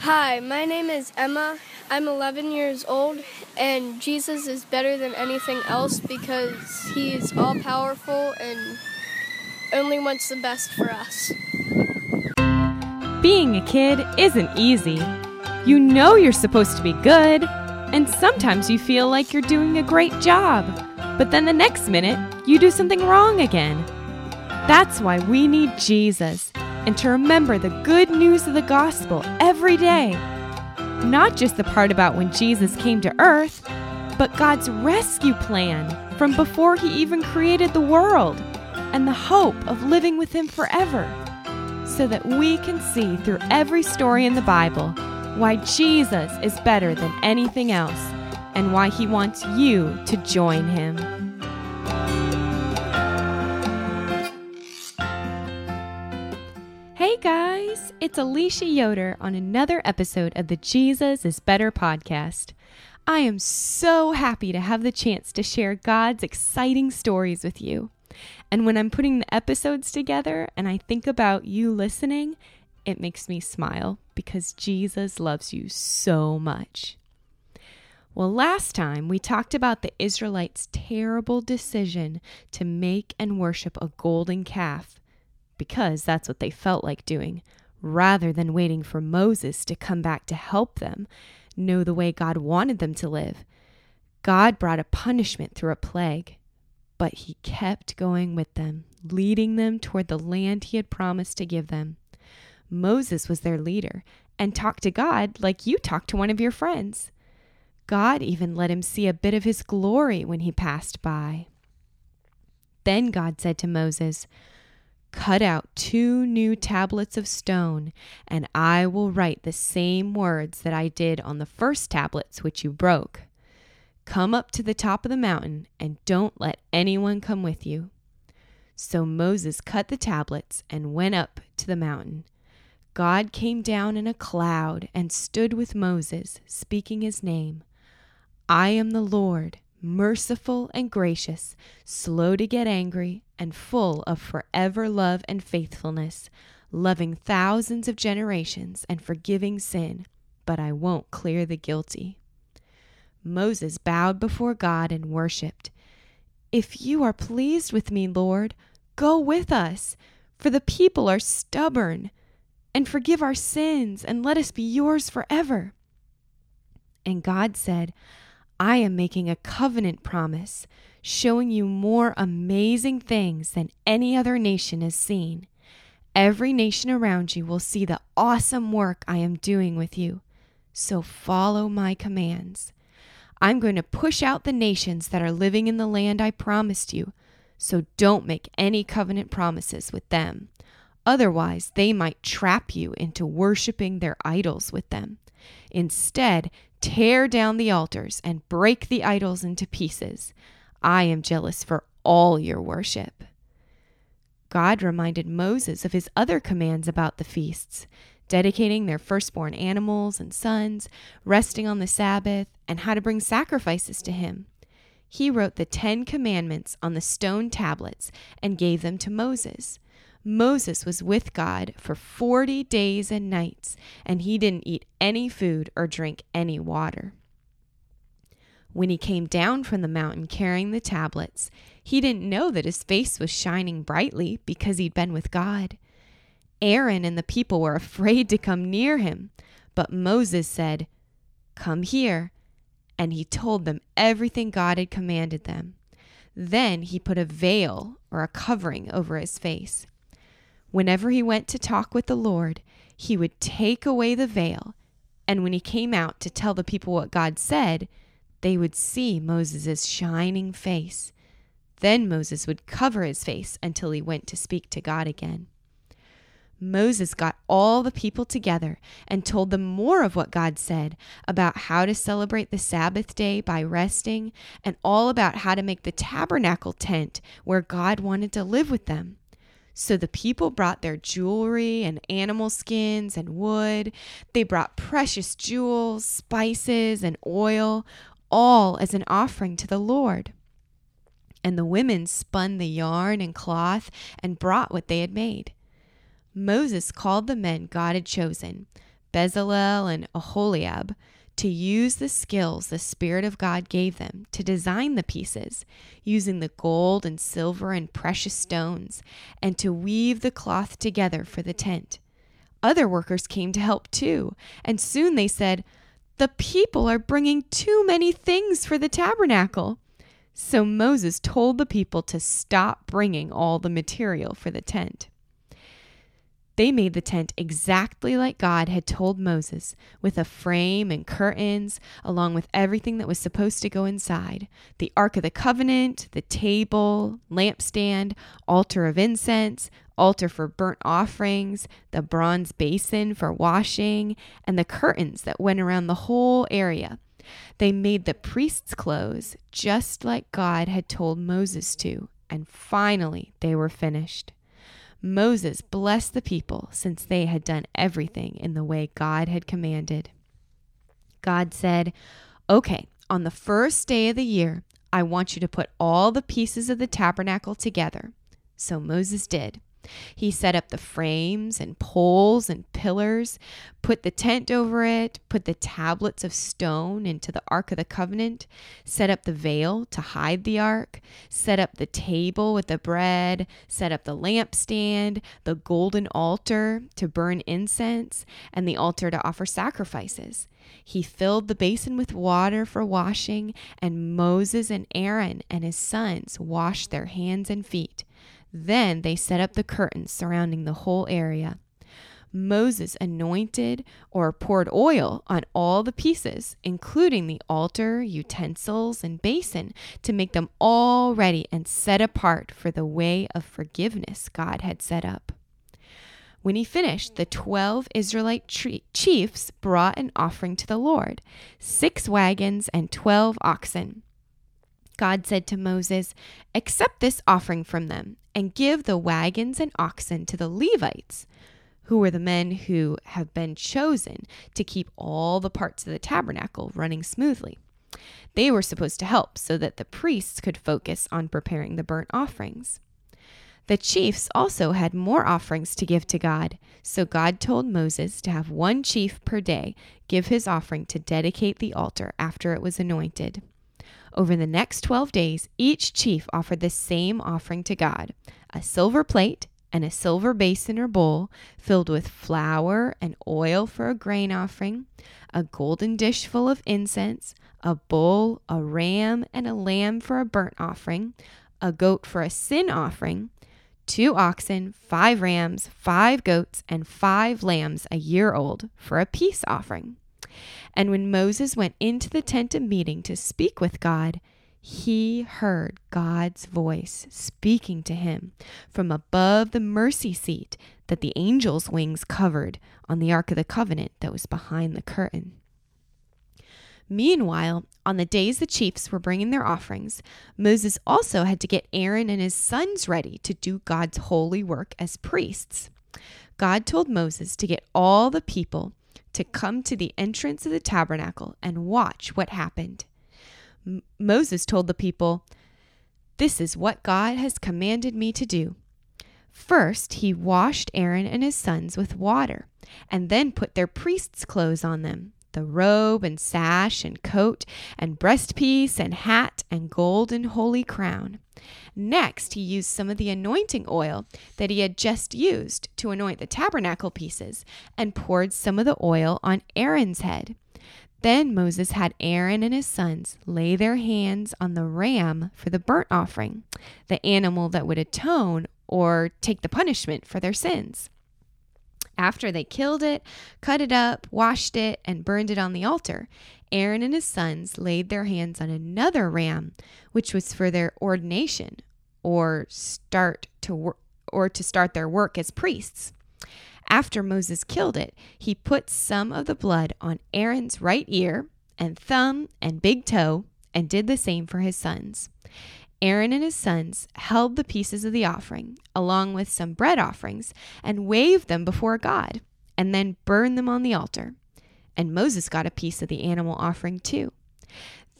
Hi, my name is Emma. I'm 11 years old, and Jesus is better than anything else because he is all powerful and only wants the best for us. Being a kid isn't easy. You know you're supposed to be good, and sometimes you feel like you're doing a great job, but then the next minute you do something wrong again. That's why we need Jesus and to remember the good news of the gospel every day. Not just the part about when Jesus came to earth, but God's rescue plan from before he even created the world and the hope of living with him forever. So that we can see through every story in the Bible why Jesus is better than anything else and why he wants you to join him. Guys, it's Alicia Yoder on another episode of the Jesus is Better podcast. I am so happy to have the chance to share God's exciting stories with you. And when I'm putting the episodes together and I think about you listening, it makes me smile because Jesus loves you so much. Well, last time we talked about the Israelites' terrible decision to make and worship a golden calf because that's what they felt like doing, rather than waiting for Moses to come back to help them know the way God wanted them to live. God brought a punishment through a plague, but he kept going with them, leading them toward the land he had promised to give them. Moses was their leader and talked to God like you talk to one of your friends. God even let him see a bit of his glory when he passed by. Then God said to Moses, Cut out two new tablets of stone, and I will write the same words that I did on the first tablets which you broke. Come up to the top of the mountain, and don't let anyone come with you. So Moses cut the tablets and went up to the mountain. God came down in a cloud and stood with Moses, speaking his name. I am the Lord merciful and gracious, slow to get angry, and full of forever love and faithfulness, loving thousands of generations and forgiving sin, but I won't clear the guilty. Moses bowed before God and worshipped. If you are pleased with me, Lord, go with us, for the people are stubborn, and forgive our sins, and let us be yours forever. And God said, I am making a covenant promise, showing you more amazing things than any other nation has seen. Every nation around you will see the awesome work I am doing with you. So follow my commands. I'm going to push out the nations that are living in the land I promised you, so don't make any covenant promises with them. Otherwise, they might trap you into worshiping their idols with them. Instead, tear down the altars and break the idols into pieces. I am jealous for all your worship. God reminded Moses of his other commands about the feasts, dedicating their firstborn animals and sons, resting on the Sabbath, and how to bring sacrifices to him. He wrote the Ten Commandments on the stone tablets and gave them to Moses. Moses was with God for 40 days and nights, and he didn't eat any food or drink any water. When he came down from the mountain carrying the tablets, he didn't know that his face was shining brightly because he'd been with God. Aaron and the people were afraid to come near him, but Moses said, Come here. And he told them everything God had commanded them. Then he put a veil or a covering over his face. Whenever he went to talk with the Lord, he would take away the veil, and when he came out to tell the people what God said, they would see Moses' shining face. Then Moses would cover his face until he went to speak to God again. Moses got all the people together and told them more of what God said about how to celebrate the Sabbath day by resting and all about how to make the tabernacle tent where God wanted to live with them. So the people brought their jewelry and animal skins and wood. They brought precious jewels, spices, and oil, all as an offering to the Lord. And the women spun the yarn and cloth and brought what they had made. Moses called the men God had chosen Bezalel and Aholiab, to use the skills the Spirit of God gave them to design the pieces, using the gold and silver and precious stones, and to weave the cloth together for the tent. Other workers came to help too, and soon they said, The people are bringing too many things for the tabernacle. So Moses told the people to stop bringing all the material for the tent. They made the tent exactly like God had told Moses, with a frame and curtains, along with everything that was supposed to go inside the Ark of the Covenant, the table, lampstand, altar of incense, altar for burnt offerings, the bronze basin for washing, and the curtains that went around the whole area. They made the priest's clothes just like God had told Moses to, and finally they were finished. Moses blessed the people since they had done everything in the way God had commanded. God said, Okay, on the first day of the year, I want you to put all the pieces of the tabernacle together. So Moses did. He set up the frames and poles and pillars, put the tent over it, put the tablets of stone into the Ark of the Covenant, set up the veil to hide the ark, set up the table with the bread, set up the lampstand, the golden altar to burn incense, and the altar to offer sacrifices. He filled the basin with water for washing, and Moses and Aaron and his sons washed their hands and feet. Then they set up the curtains surrounding the whole area. Moses anointed or poured oil on all the pieces, including the altar, utensils, and basin, to make them all ready and set apart for the way of forgiveness God had set up. When he finished, the 12 Israelite chiefs brought an offering to the Lord six wagons and 12 oxen. God said to Moses, Accept this offering from them and give the wagons and oxen to the Levites, who were the men who have been chosen to keep all the parts of the tabernacle running smoothly. They were supposed to help so that the priests could focus on preparing the burnt offerings. The chiefs also had more offerings to give to God, so God told Moses to have one chief per day give his offering to dedicate the altar after it was anointed. Over the next 12 days, each chief offered the same offering to God a silver plate and a silver basin or bowl filled with flour and oil for a grain offering, a golden dish full of incense, a bull, a ram, and a lamb for a burnt offering, a goat for a sin offering, two oxen, five rams, five goats, and five lambs a year old for a peace offering. And when Moses went into the tent of meeting to speak with God, he heard God's voice speaking to him from above the mercy seat that the angel's wings covered on the Ark of the Covenant that was behind the curtain. Meanwhile, on the days the chiefs were bringing their offerings, Moses also had to get Aaron and his sons ready to do God's holy work as priests. God told Moses to get all the people to come to the entrance of the tabernacle and watch what happened. M- Moses told the people, This is what God has commanded me to do. First, he washed Aaron and his sons with water, and then put their priest's clothes on them the robe and sash and coat and breastpiece and hat and golden holy crown. Next, he used some of the anointing oil that he had just used to anoint the tabernacle pieces and poured some of the oil on Aaron's head. Then Moses had Aaron and his sons lay their hands on the ram for the burnt offering, the animal that would atone or take the punishment for their sins. After they killed it, cut it up, washed it, and burned it on the altar, Aaron and his sons laid their hands on another ram, which was for their ordination or start to work or to start their work as priests. After Moses killed it, he put some of the blood on Aaron's right ear and thumb and big toe and did the same for his sons. Aaron and his sons held the pieces of the offering, along with some bread offerings, and waved them before God, and then burned them on the altar. And Moses got a piece of the animal offering too.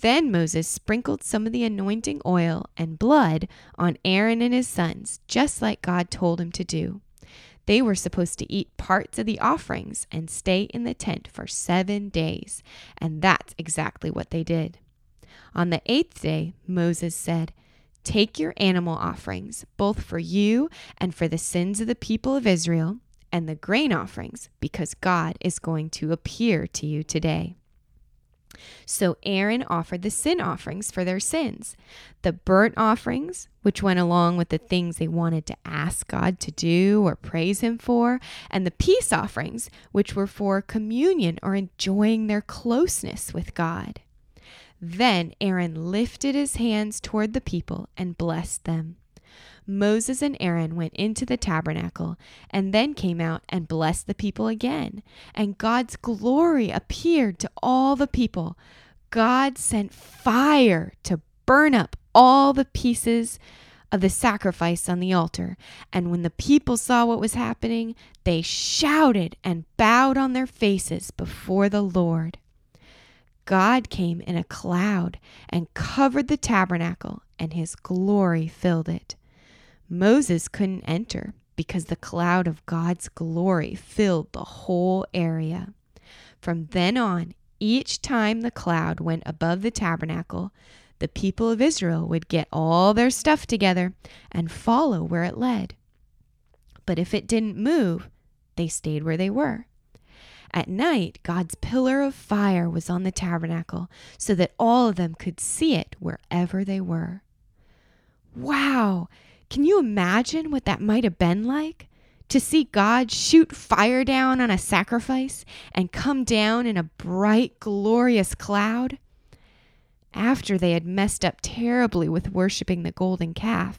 Then Moses sprinkled some of the anointing oil and blood on Aaron and his sons, just like God told him to do. They were supposed to eat parts of the offerings and stay in the tent for seven days, and that's exactly what they did. On the eighth day, Moses said, Take your animal offerings, both for you and for the sins of the people of Israel, and the grain offerings, because God is going to appear to you today. So Aaron offered the sin offerings for their sins, the burnt offerings, which went along with the things they wanted to ask God to do or praise Him for, and the peace offerings, which were for communion or enjoying their closeness with God. Then Aaron lifted his hands toward the people and blessed them. Moses and Aaron went into the tabernacle and then came out and blessed the people again. And God's glory appeared to all the people. God sent fire to burn up all the pieces of the sacrifice on the altar. And when the people saw what was happening, they shouted and bowed on their faces before the Lord. God came in a cloud and covered the tabernacle, and his glory filled it. Moses couldn't enter because the cloud of God's glory filled the whole area. From then on, each time the cloud went above the tabernacle, the people of Israel would get all their stuff together and follow where it led. But if it didn't move, they stayed where they were. At night, God's pillar of fire was on the tabernacle so that all of them could see it wherever they were. Wow! Can you imagine what that might have been like? To see God shoot fire down on a sacrifice and come down in a bright, glorious cloud? After they had messed up terribly with worshiping the golden calf,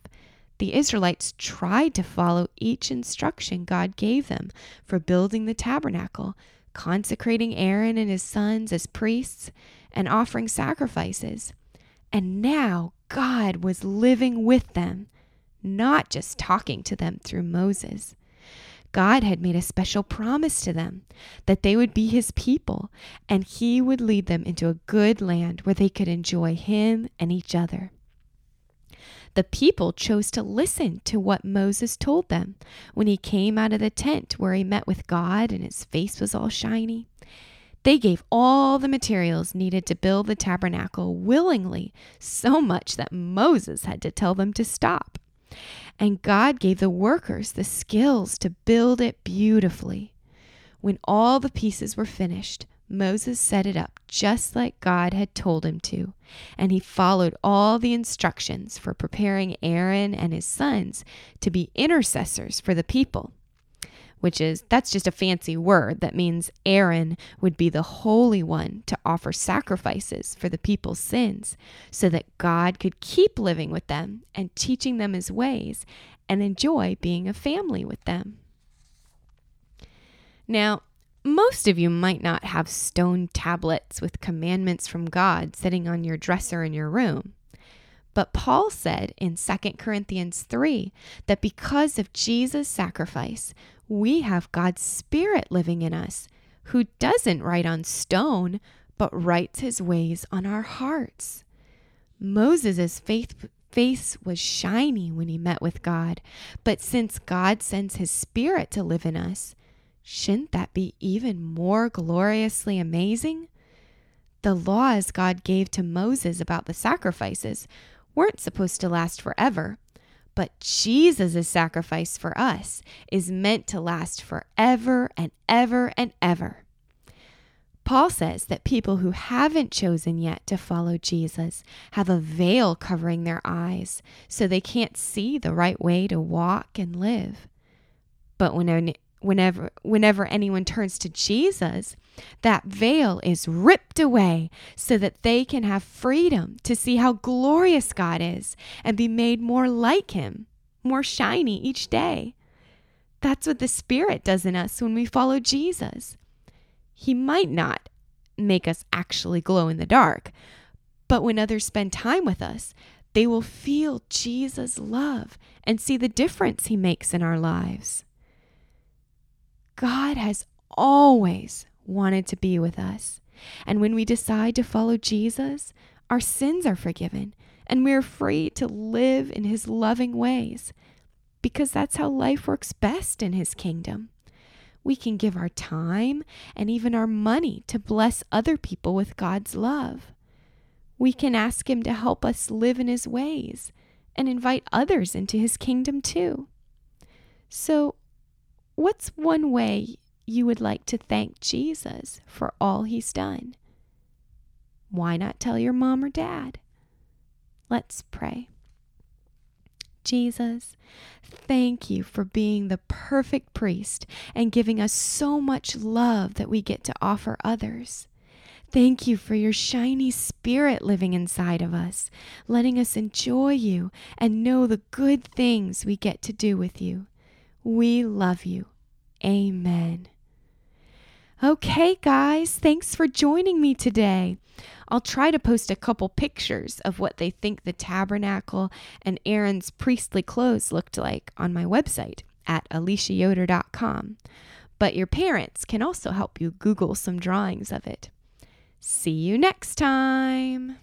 the Israelites tried to follow each instruction God gave them for building the tabernacle consecrating Aaron and his sons as priests, and offering sacrifices. And now God was living with them, not just talking to them through Moses. God had made a special promise to them that they would be his people and he would lead them into a good land where they could enjoy him and each other. The people chose to listen to what Moses told them when he came out of the tent where he met with God and his face was all shiny. They gave all the materials needed to build the tabernacle willingly, so much that Moses had to tell them to stop. And God gave the workers the skills to build it beautifully. When all the pieces were finished, Moses set it up just like God had told him to, and he followed all the instructions for preparing Aaron and his sons to be intercessors for the people. Which is, that's just a fancy word that means Aaron would be the holy one to offer sacrifices for the people's sins so that God could keep living with them and teaching them his ways and enjoy being a family with them. Now, most of you might not have stone tablets with commandments from God sitting on your dresser in your room. But Paul said in 2 Corinthians 3 that because of Jesus' sacrifice, we have God's Spirit living in us, who doesn't write on stone, but writes his ways on our hearts. Moses' faith, face was shiny when he met with God, but since God sends his Spirit to live in us, Shouldn't that be even more gloriously amazing? The laws God gave to Moses about the sacrifices weren't supposed to last forever, but Jesus' sacrifice for us is meant to last forever and ever and ever. Paul says that people who haven't chosen yet to follow Jesus have a veil covering their eyes so they can't see the right way to walk and live. But when whenever whenever anyone turns to Jesus, that veil is ripped away so that they can have freedom to see how glorious God is and be made more like him, more shiny each day. That's what the Spirit does in us when we follow Jesus. He might not make us actually glow in the dark, but when others spend time with us, they will feel Jesus' love and see the difference he makes in our lives. God has always wanted to be with us. And when we decide to follow Jesus, our sins are forgiven and we are free to live in his loving ways. because that's how life works best in His kingdom. We can give our time and even our money to bless other people with God's love. We can ask Him to help us live in His ways and invite others into His kingdom too. So, what's one way you would like to thank Jesus for all He's done? Why not tell your mom or dad? Let's pray. Jesus, thank you for being the perfect priest and giving us so much love that we get to offer others. Thank you for your shiny spirit living inside of us, letting us enjoy you and know the good things we get to do with you. We love you. Amen. Okay, guys, thanks for joining me today. I'll try to post a couple pictures of what they think the tabernacle and Aaron's priestly clothes looked like on my website at aliciayoder.com. But your parents can also help you Google some drawings of it. See you next time.